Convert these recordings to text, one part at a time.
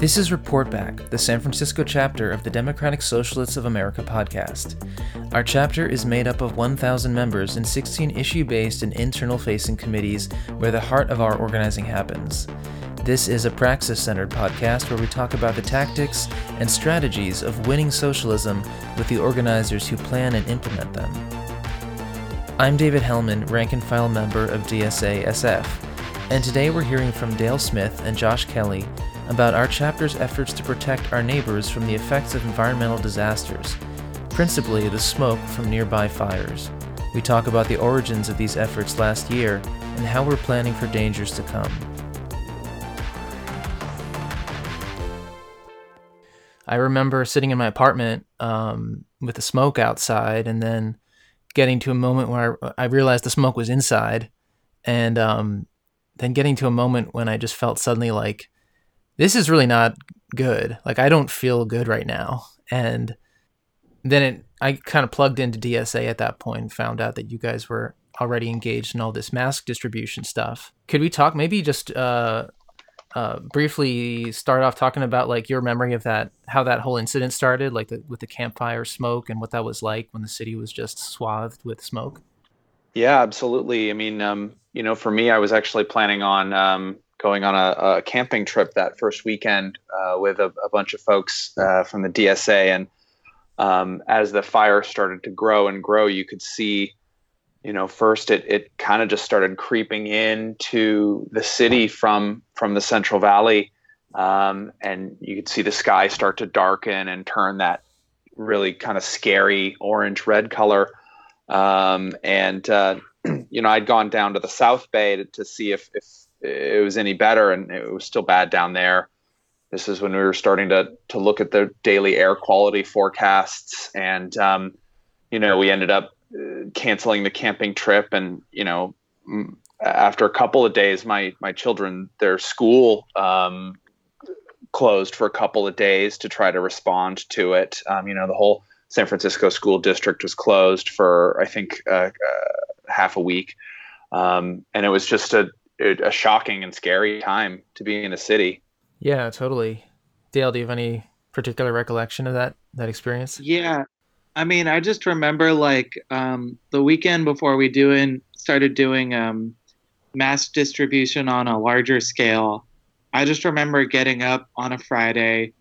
This is Report Back, the San Francisco chapter of the Democratic Socialists of America podcast. Our chapter is made up of 1,000 members in 16 issue based and internal facing committees where the heart of our organizing happens. This is a praxis centered podcast where we talk about the tactics and strategies of winning socialism with the organizers who plan and implement them. I'm David Hellman, rank and file member of DSA SF, and today we're hearing from Dale Smith and Josh Kelly about our chapter's efforts to protect our neighbors from the effects of environmental disasters, principally the smoke from nearby fires. We talk about the origins of these efforts last year and how we're planning for dangers to come. I remember sitting in my apartment um, with the smoke outside and then getting to a moment where I, realized the smoke was inside and um, then getting to a moment when I just felt suddenly like this is really not good. Like I don't feel good right now. And then it, I kind of plugged into DSA at that point and found out that you guys were already engaged in all this mask distribution stuff. Could we talk maybe just uh, uh, briefly start off talking about like your memory of that, how that whole incident started, like the, with the Camp Fire smoke and what that was like when the city was just swathed with smoke? Yeah, absolutely. I mean, um, you know, for me, I was actually planning on um, going on a, a, camping trip that first weekend uh, with a, a, bunch of folks uh, from the DSA. And um, as the fire started to grow and grow, you could see, you know, first it, it kind of just started creeping into the city from from the Central Valley, um, and you could see the sky start to darken and turn that really kind of scary orange red color. Um, and uh, you know, I'd gone down to the South Bay to, to see if, if it was any better, and it was still bad down there. This is when we were starting to to look at the daily air quality forecasts, and um, you know we ended up uh, canceling the camping trip, and you know after a couple of days, my my children their school um, closed for a couple of days to try to respond to it. Um, you know the whole San Francisco school district was closed for I think uh, uh, half a week, um, and it was just a a shocking and scary time to be in a city. Yeah, totally. Dale, do you have any particular recollection of that that experience? Yeah, I mean, I just remember like um, the weekend before we doing started doing um, mass distribution on a larger scale. I just remember getting up on a Friday,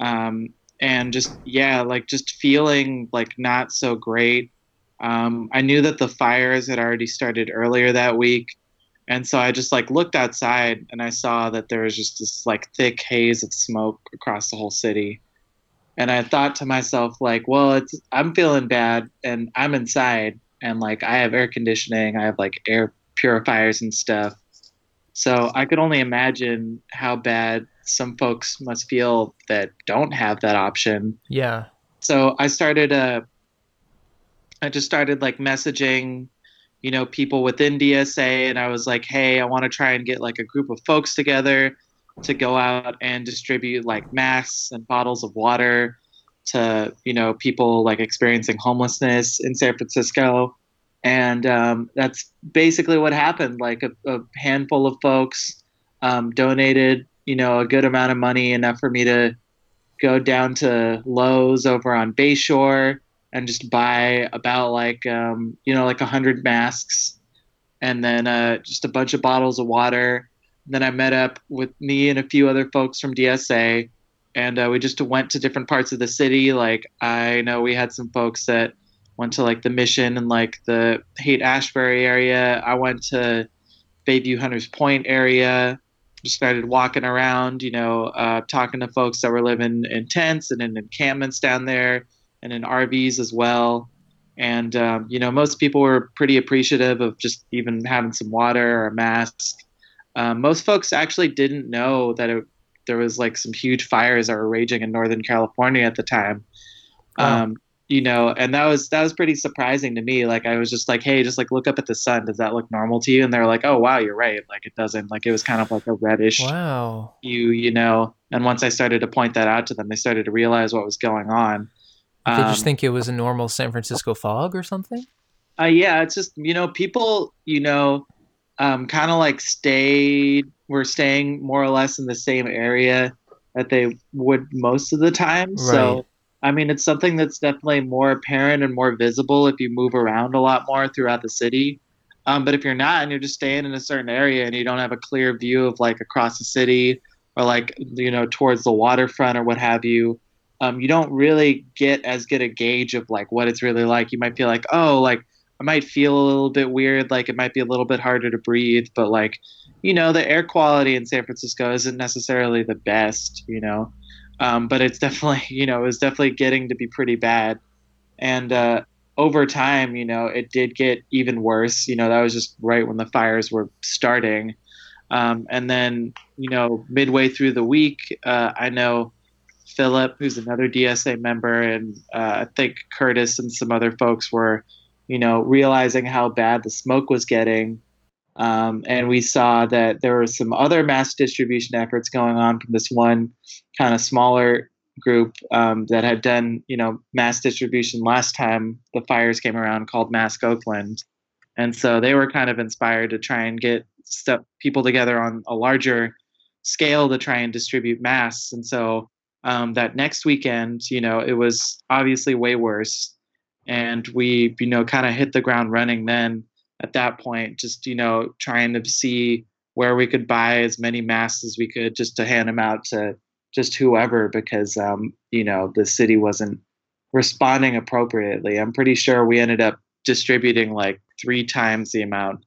um, and just yeah, like just feeling like not so great. Um, I knew that the fires had already started earlier that week, and so I just like looked outside and I saw that there was just this like thick haze of smoke across the whole city. And I thought to myself like, well, it's I'm feeling bad and I'm inside and like I have air conditioning, I have like air purifiers and stuff. So I could only imagine how bad some folks must feel that don't have that option. Yeah. So I started uh I just started like messaging you know, people within DSA, and I was like, hey, I want to try and get like a group of folks together to go out and distribute like masks and bottles of water to you know people like experiencing homelessness in San Francisco, and um, that's basically what happened. Like a, a handful of folks um, donated, you know, a good amount of money, enough for me to go down to Lowe's over on Bayshore and just buy about like um, you know like a hundred masks and then uh, just a bunch of bottles of water. And then I met up with me and a few other folks from DSA, and uh, we just went to different parts of the city. Like I know we had some folks that went to like the Mission and like the Haight Ashbury area. I went to Bayview Hunters Point area. Just started walking around, you know, uh, talking to folks that were living in tents and in encampments down there and in RVs as well. And um, you know, most people were pretty appreciative of just even having some water or a mask. Um, most folks actually didn't know that it, there was like some huge fires that were raging in Northern California at the time. Um, you know, and that was that was pretty surprising to me. Like I was just like, hey, just like look up at the sun. Does that look normal to you? And they're like, oh wow, you're right. Like it doesn't. Like it was kind of like a reddish. Wow. You you know. And once I started to point that out to them, they started to realize what was going on. They just um, think it was a normal San Francisco fog or something. Uh, yeah, it's just you know people you know um, kind of like stayed. We're staying more or less in the same area, that they would most of the time. Right. So, I mean, it's something that's definitely more apparent and more visible if you move around a lot more throughout the city. Um, but if you're not and you're just staying in a certain area and you don't have a clear view of like across the city or like, you know, towards the waterfront or what have you, um, you don't really get as good a gauge of like what it's really like. You might feel like, oh, like I might feel a little bit weird, like it might be a little bit harder to breathe, but like, you know, the air quality in San Francisco isn't necessarily the best, you know, um, but it's definitely, you know, it's definitely getting to be pretty bad. And uh, over time, you know, it did get even worse. You know, that was just right when the fires were starting. Um, and then, you know, midway through the week, uh, I know Philip, who's another DSA member, and uh, I think Curtis and some other folks were you know, realizing how bad the smoke was getting. Um, and we saw that there were some other mass distribution efforts going on from this one kind of smaller group um, that had done, you know, mass distribution last time the fires came around called Mask Oakland. And so they were kind of inspired to try and get people together on a larger scale to try and distribute masks. And so um, that next weekend, you know, it was obviously way worse. And we you know kind of hit the ground running then at that point just you know trying to see where we could buy as many masks as we could just to hand them out to just whoever because um, you know the city wasn't responding appropriately. I'm pretty sure we ended up distributing like three times the amount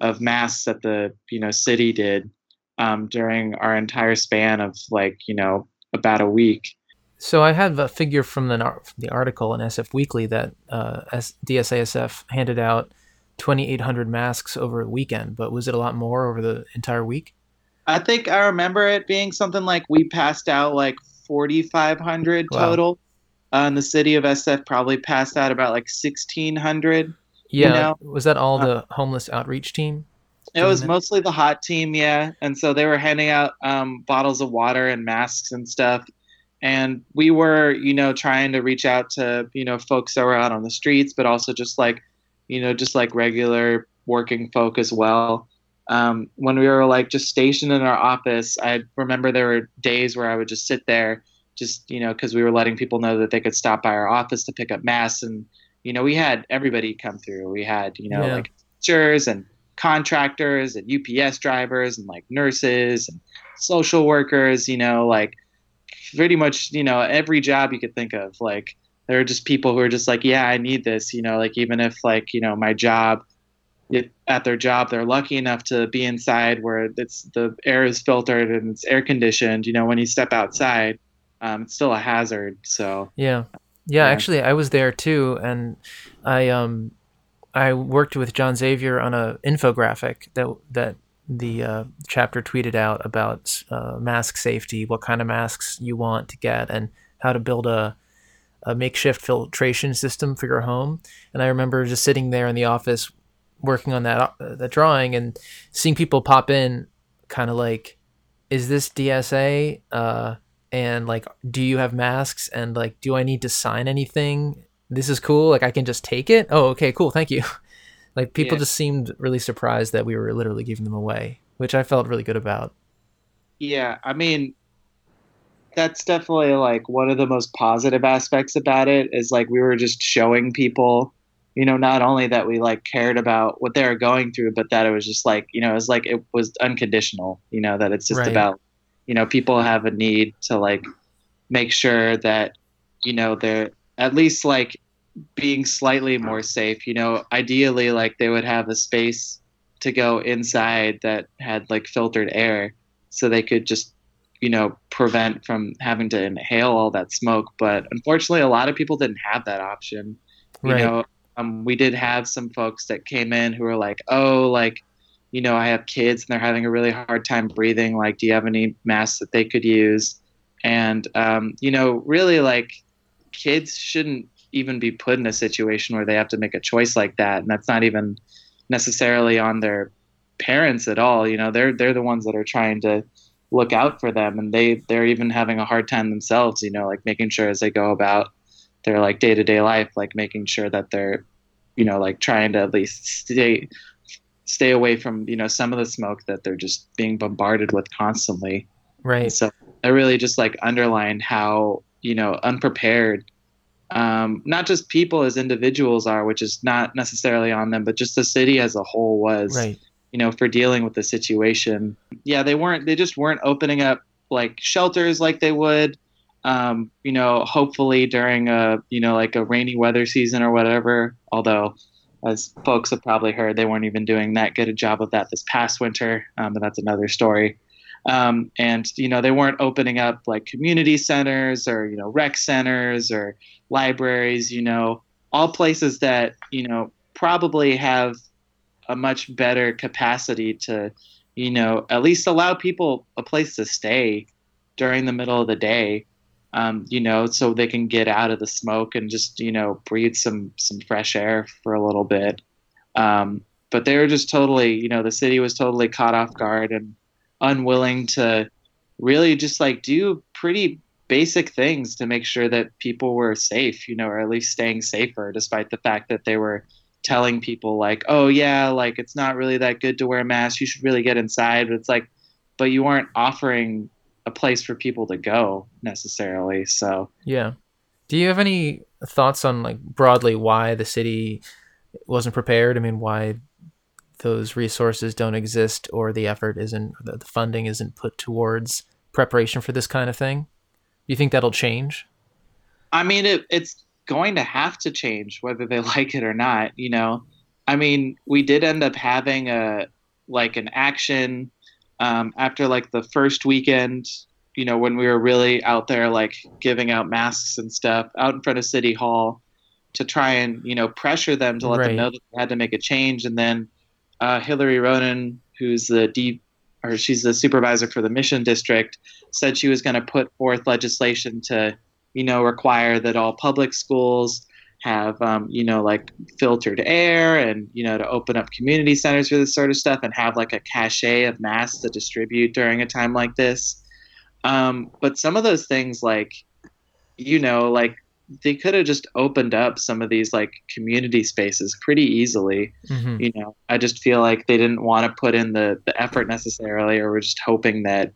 of masks that the you know city did um, during our entire span of like you know about a week so I have a figure from the the article in SF Weekly that uh, DSASF handed out 2,800 masks over the weekend, but was it a lot more over the entire week? I think I remember it being something like we passed out like 4,500 wow. total. Uh, and the city of SF probably passed out about like 1,600. Yeah. You know? Was that all uh, the homeless outreach team? It was mostly the hot team, yeah. And so they were handing out um, bottles of water and masks and stuff. And we were you know trying to reach out to you know folks that were out on the streets but also just like you know just like regular working folk as well. Um, when we were like just stationed in our office i remember there were days where i would just sit there just you know because we were letting people know that they could stop by our office to pick up masks. And you know we had everybody come through. We had you know yeah. like teachers and contractors and ups drivers and like nurses and social workers you know like pretty much you know every job you could think of like there are just people who are just like yeah i need this you know like even if like you know my job it, at their job they're lucky enough to be inside where it's the air is filtered and it's air conditioned you know when you step outside um, it's still a hazard so yeah. yeah yeah actually i was there too and i um i worked with john xavier on a infographic that that the uh, chapter tweeted out about uh, mask safety, what kind of masks you want to get, and how to build a, a makeshift filtration system for your home. And I remember just sitting there in the office working on that uh, that drawing and seeing people pop in, kind of like, "Is this DSA?" Uh, and like, "Do you have masks?" And like, "Do I need to sign anything?" This is cool. Like, I can just take it. Oh, okay, cool. Thank you. Like people yeah. just seemed really surprised that we were literally giving them away, which I felt really good about. Yeah, I mean, that's definitely like one of the most positive aspects about it is like we were just showing people, you know, not only that we like cared about what they were going through, but that it was just like, you know, it was like it was unconditional, you know, that it's just right. about, you know, people have a need to like make sure that, you know, they're at least like being slightly more safe. You know, ideally, like they would have a space to go inside that had like filtered air, so they could just, you know, prevent from having to inhale all that smoke. But unfortunately, a lot of people didn't have that option. You right. know, um, we did have some folks that came in who were like, "Oh, like." You know, I have kids and they're having a really hard time breathing. Like, do you have any masks that they could use? And, um, you know, really like kids shouldn't even be put in a situation where they have to make a choice like that. And that's not even necessarily on their parents at all. You know they're they're the ones that are trying to look out for them. And they they're even having a hard time themselves you know like making sure as they go about their like day-to-day life like making sure that they're you know like trying to at least stay stay away from you know some of the smoke that they're just being bombarded with constantly. Right. So I really just like underlined how you know unprepared um, not just people as individuals are, which is not necessarily on them, but just the city as a whole was, right. you know, for dealing with the situation. Yeah, they weren't, they just weren't opening up like shelters like they would, um, you know, hopefully during a, you know, like a rainy weather season or whatever. Although, as folks have probably heard, they weren't even doing that good a job of that this past winter, um, but that's another story. Um, and you know they weren't opening up like community centers or you know rec centers or libraries you know all places that you know probably have a much better capacity to you know at least allow people a place to stay during the middle of the day um, you know so they can get out of the smoke and just you know breathe some some fresh air for a little bit. Um, but they were just totally you know the city was totally caught off guard and unwilling to really just like do pretty basic things to make sure that people were safe, you know, or at least staying safer, despite the fact that they were telling people like, oh yeah, like it's not really that good to wear a mask. You should really get inside. But it's like, but you aren't offering a place for people to go necessarily. So yeah. Do you have any thoughts on like broadly why the city wasn't prepared? I mean, why those resources don't exist or the effort isn't the funding isn't put towards preparation for this kind of thing? Do you think that'll change? I mean it, it's going to have to change whether they like it or not you know? I mean we did end up having a like an action um, after like the first weekend you know when we were really out there like giving out masks and stuff out in front of city hall to try and you know pressure them to let right. them know that they had to make a change. And then uh, Hillary Ronen, who's the deep or she's the supervisor for the mission district, said she was going to put forth legislation to, you know, require that all public schools have, um, you know, like filtered air and, you know, to open up community centers for this sort of stuff and have like a cache of masks to distribute during a time like this. Um, but some of those things, like, you know, like they could have just opened up some of these like community spaces pretty easily. Mm-hmm. You know, I just feel like they didn't want to put in the the effort necessarily, or we're just hoping that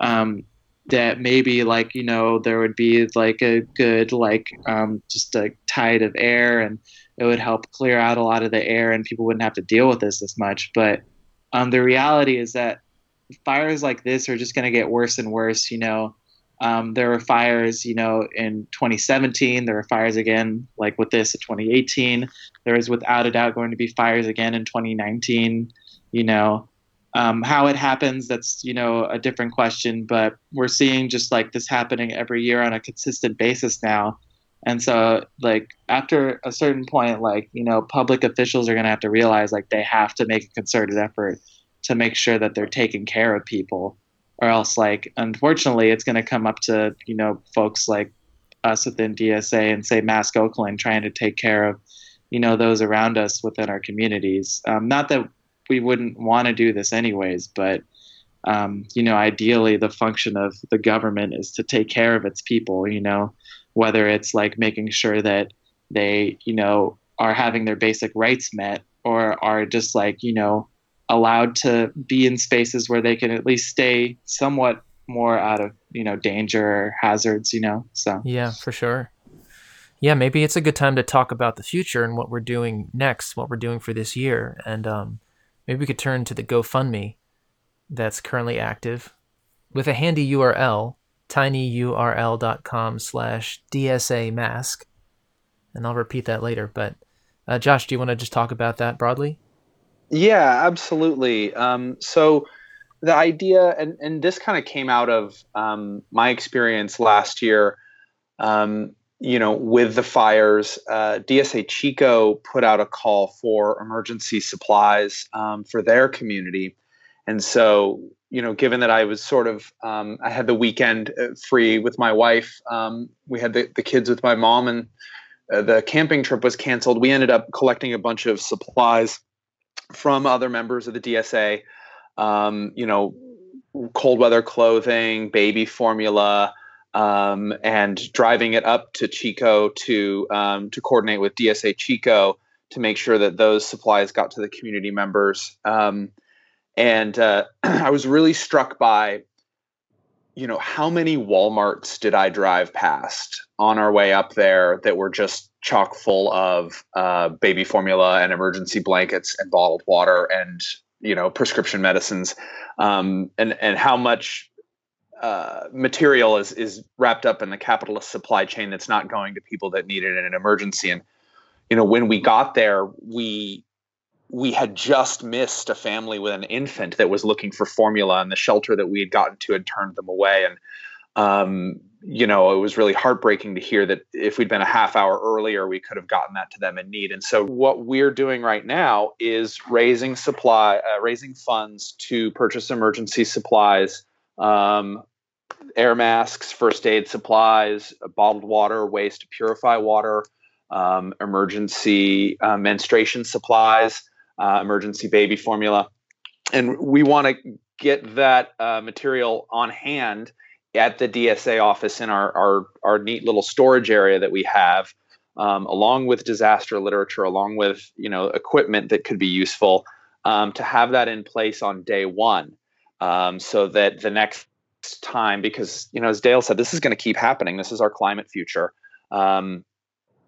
um, that maybe like you know there would be like a good like um, just a tide of air and it would help clear out a lot of the air and people wouldn't have to deal with this as much. But um, the reality is that fires like this are just going to get worse and worse. You know um, there were fires, you know, in 2017. There were fires again, like with this in 2018. There is without a doubt going to be fires again in 2019. You know, um, how it happens, that's, you know, a different question, but we're seeing just like this happening every year on a consistent basis now. And so, like, after a certain point, like, you know, public officials are going to have to realize, like, they have to make a concerted effort to make sure that they're taking care of people or else like unfortunately it's going to come up to you know folks like us within DSA and say Mask Oakland trying to take care of you know those around us within our communities. Um, not that we wouldn't want to do this anyways, but um, you know ideally the function of the government is to take care of its people. You know whether it's like making sure that they you know are having their basic rights met or are just like you know allowed to be in spaces where they can at least stay somewhat more out of you know danger or hazards you know so. Yeah for sure. Yeah maybe it's a good time to talk about the future and what we're doing next what we're doing for this year. And um, maybe we could turn to the gofundme that's currently active with a handy url tinyurl.com slash dsa mask. And i'll repeat that later but uh, josh do you want to just talk about that broadly yeah, absolutely. Um, so the idea, and, and this kind of came out of um, my experience last year, um, you know, with the fires, uh, DSA Chico put out a call for emergency supplies um, for their community. And so, you know, given that I was sort of, um, I had the weekend uh, free with my wife, um, we had the, the kids with my mom, and uh, the camping trip was canceled. We ended up collecting a bunch of supplies from other members of the DSA. Um, you know, cold weather clothing, baby formula, um, and driving it up to Chico to um, to coordinate with DSA Chico to make sure that those supplies got to the community members. Um, and uh, I was really struck by you know, how many Walmarts did I drive past on our way up there that were just chock full of uh, baby formula and emergency blankets and bottled water and you know prescription medicines, um, and and how much uh, material is is wrapped up in the capitalist supply chain that's not going to people that need it in an emergency. And you know, when we got there, we we had just missed a family with an infant that was looking for formula, and the shelter that we had gotten to had turned them away. And um, you know, it was really heartbreaking to hear that if we'd been a half hour earlier, we could have gotten that to them in need. And so, what we're doing right now is raising supply, uh, raising funds to purchase emergency supplies, um, air masks, first aid supplies, bottled water, ways to purify water, um, emergency uh, menstruation supplies uh, emergency baby formula. And we want to get that uh, material on hand at the DSA office in our, our, our neat little storage area that we have, um, along with disaster literature, along with you know equipment that could be useful, um, to have that in place on day one, um, so that the next time, because you know as Dale said, this is going to keep happening. This is our climate future. Um,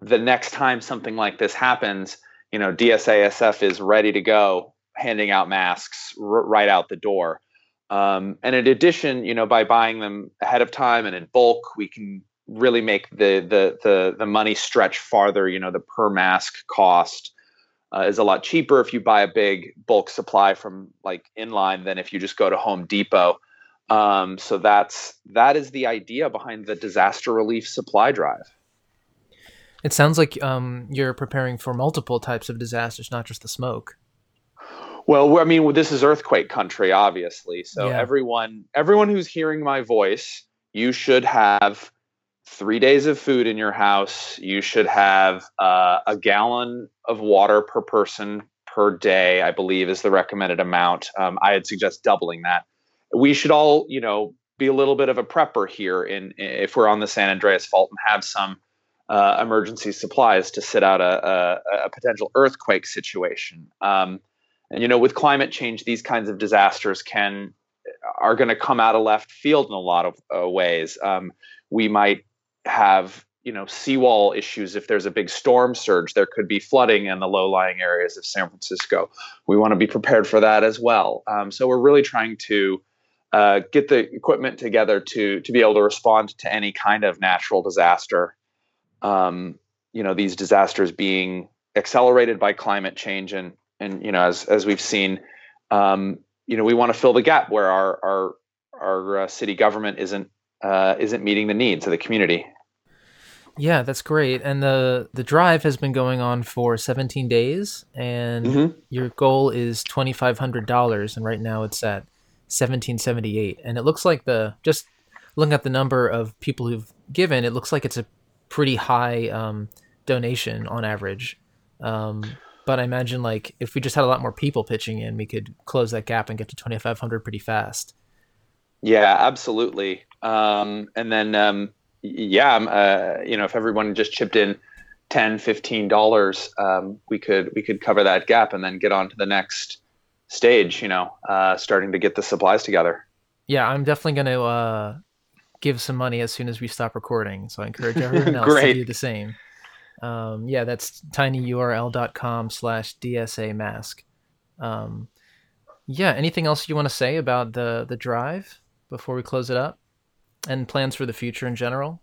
the next time something like this happens, you know, DSASF is ready to go, handing out masks r- right out the door. Um, and in addition, you know, by buying them ahead of time and in bulk, we can really make the the the the money stretch farther. You know, the per mask cost uh, is a lot cheaper if you buy a big bulk supply from like Uline than if you just go to Home Depot. Um, so that's that is the idea behind the disaster relief supply drive. It sounds like um, you're preparing for multiple types of disasters, not just the smoke. Well, I mean, this is earthquake country, obviously. So yeah. everyone, everyone who's hearing my voice, you should have three days of food in your house. You should have uh, a gallon of water per person per day. I believe is the recommended amount. Um, I'd suggest doubling that. We should all, you know, be a little bit of a prepper here. In if we're on the San Andreas Fault and have some uh, emergency supplies to sit out a, a, a potential earthquake situation. Um, and you know, with climate change, these kinds of disasters can are going to come out of left field in a lot of uh, ways. Um, we might have you know seawall issues if there's a big storm surge. There could be flooding in the low-lying areas of San Francisco. We want to be prepared for that as well. Um, so we're really trying to uh, get the equipment together to to be able to respond to any kind of natural disaster um, you know these disasters being accelerated by climate change and and you know as as we've seen um, you know we want to fill the gap where our our our uh, city government isn't uh, isn't meeting the needs of the community. Yeah that's great. And the the drive has been going on for 17 days and mm-hmm. your goal is $2500 and right now it's at 1778 and it looks like the just looking at the number of people who've given it looks like it's a pretty high um, donation on average. Um, but I imagine like if we just had a lot more people pitching in, we could close that gap and get to 2,500 pretty fast. Yeah, absolutely. Um, and then, um, yeah, um, uh, you know, if everyone just chipped in 10, 15 dollars, um, we could we could cover that gap and then get on to the next stage. You know, uh, starting to get the supplies together. Yeah, I'm definitely going to uh, give some money as soon as we stop recording. So I encourage everyone else to do the same. Um, yeah, that's tinyurl.com slash DSA mask. Um, yeah, anything else you want to say about the, the drive before we close it up and plans for the future in general?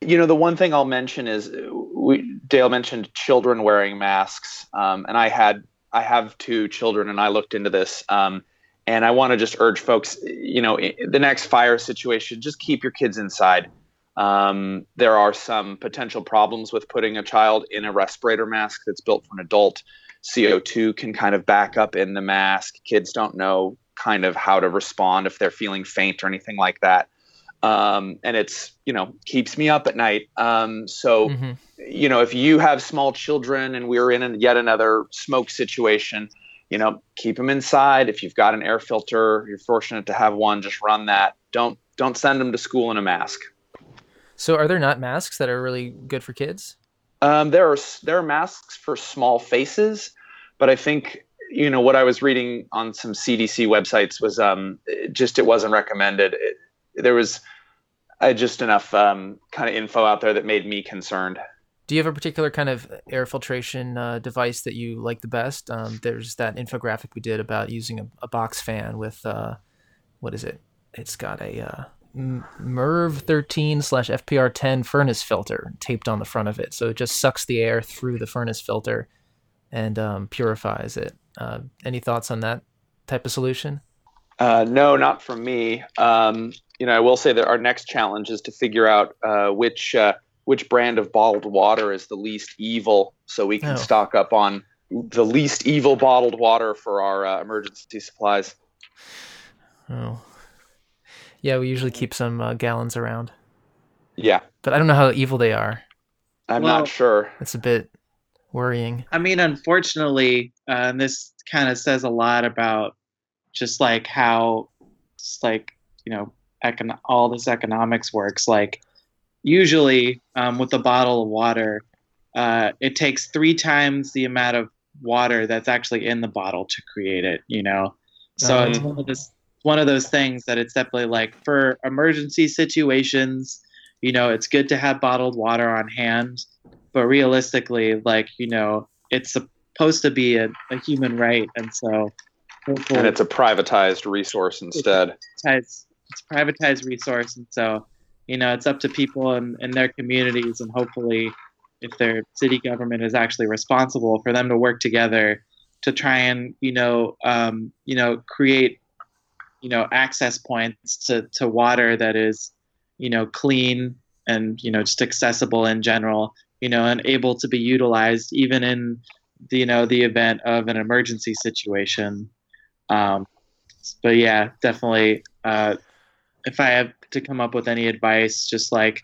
You know, the one thing I'll mention is we, Dale mentioned children wearing masks. Um, and I had, I have two children and I looked into this. Um, and I want to just urge folks, you know, the next fire situation, just keep your kids inside. Um, there are some potential problems with putting a child in a respirator mask that's built for an adult. CO2 can kind of back up in the mask. Kids don't know kind of how to respond if they're feeling faint or anything like that. Um, and it's, you know, keeps me up at night. Um, so, mm-hmm. you know, if you have small children and we're in yet another smoke situation, you know, keep them inside. If you've got an air filter, you're fortunate to have one, just run that. Don't don't send them to school in a mask. So are there not masks that are really good for kids? Um, there are there are masks for small faces, but I think you know what I was reading on some CDC websites was um, just it wasn't recommended. It, there was uh, just enough um, kind of info out there that made me concerned. Do you have a particular kind of air filtration uh, device that you like the best? Um, there's that infographic we did about using a, a box fan with uh, what is it? It's got a uh, MERV 13 slash FPR 10 furnace filter taped on the front of it, so it just sucks the air through the furnace filter and um, purifies it. Uh, any thoughts on that type of solution? Uh, no, not from me. Um, you know, I will say that our next challenge is to figure out uh, which which brand of bottled water is the least evil, so we can oh. stock up on the least evil bottled water for our uh, emergency supplies. Oh, yeah, we usually keep some uh, gallons around. Yeah, but I don't know how evil they are. I'm well, not sure. It's a bit worrying. I mean, unfortunately, uh, this kind of says a lot about just like how, just like you know, econ- all this economics works. Like, usually um, with a bottle of water, uh, it takes three times the amount of water that's actually in the bottle to create it. You know, so um, it's one of this one of those things that it's definitely like for emergency situations. You know, it's good to have bottled water on hand, but realistically, like you know, it's supposed to be a, a human right, and so and it's a privatized resource instead. It's, it's privatized resource, and so you know it's up to people in, in their communities, and hopefully, if their city government is actually responsible, for them to work together to try and you know um, you know create you know access points to to water that is you know clean and you know just accessible in general you know and able to be utilized even in the, you know the event of an emergency situation um, but yeah, definitely. Uh, if I have to come up with any advice, just like,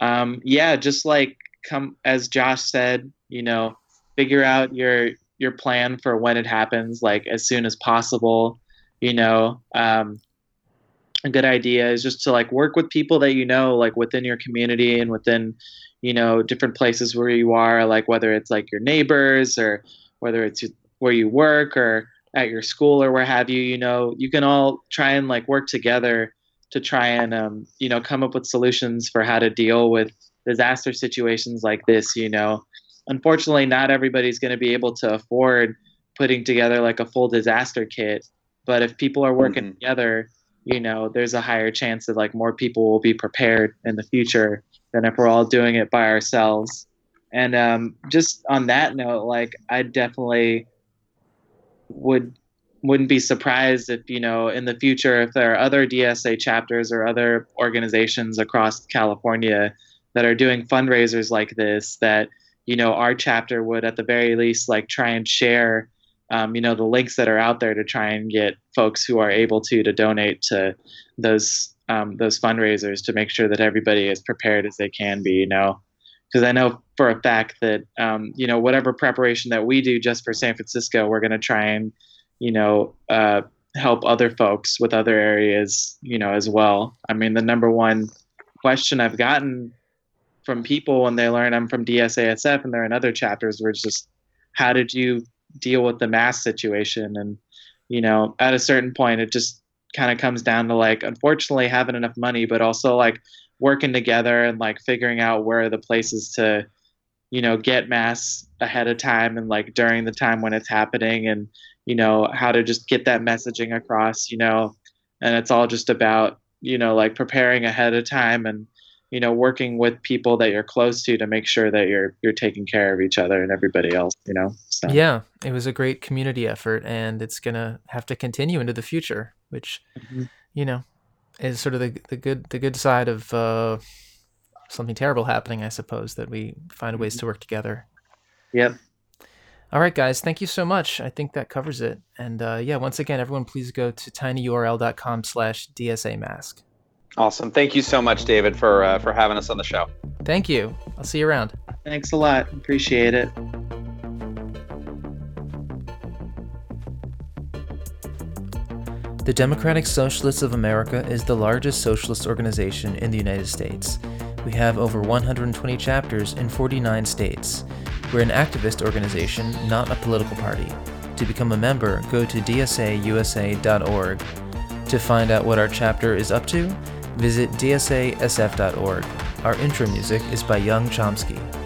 um, yeah, just like come as Josh said, you know, figure out your your plan for when it happens, like as soon as possible. You know, um, a good idea is just to like work with people that you know, like within your community and within, you know, different places where you are, like whether it's like your neighbors or whether it's where you work or at your school or where have you you know you can all try and like work together to try and um, you know come up with solutions for how to deal with disaster situations like this you know unfortunately not everybody's going to be able to afford putting together like a full disaster kit but if people are working mm-hmm. together you know there's a higher chance that like more people will be prepared in the future than if we're all doing it by ourselves and um, just on that note like i definitely would wouldn't be surprised if you know in the future if there are other DSA chapters or other organizations across California that are doing fundraisers like this that you know our chapter would at the very least like try and share um, you know the links that are out there to try and get folks who are able to to donate to those um, those fundraisers to make sure that everybody is prepared as they can be you know? Because I know for a fact that um, you know whatever preparation that we do just for San Francisco, we're going to try and you know uh, help other folks with other areas, you know, as well. I mean, the number one question I've gotten from people when they learn I'm from DSASF and they're in other chapters was just, how did you deal with the mass situation? And you know, at a certain point, it just kind of comes down to like, unfortunately, having enough money, but also like working together and like figuring out where are the places to you know get mass ahead of time and like during the time when it's happening and you know how to just get that messaging across you know and it's all just about you know like preparing ahead of time and you know working with people that you're close to to make sure that you're you're taking care of each other and everybody else you know so. yeah it was a great community effort and it's gonna have to continue into the future which mm-hmm. you know is sort of the the good the good side of uh, something terrible happening, I suppose, that we find ways to work together. Yep. All right, guys. Thank you so much. I think that covers it. And uh, yeah, once again, everyone, please go to tinyurl.com/slash DSA mask. Awesome. Thank you so much, David, for uh, for having us on the show. Thank you. I'll see you around. Thanks a lot. Appreciate it. The Democratic Socialists of America is the largest socialist organization in the United States. We have over 120 chapters in 49 states. We're an activist organization, not a political party. To become a member, go to dsausa.org. To find out what our chapter is up to, visit dsasf.org. Our intro music is by Young Chomsky.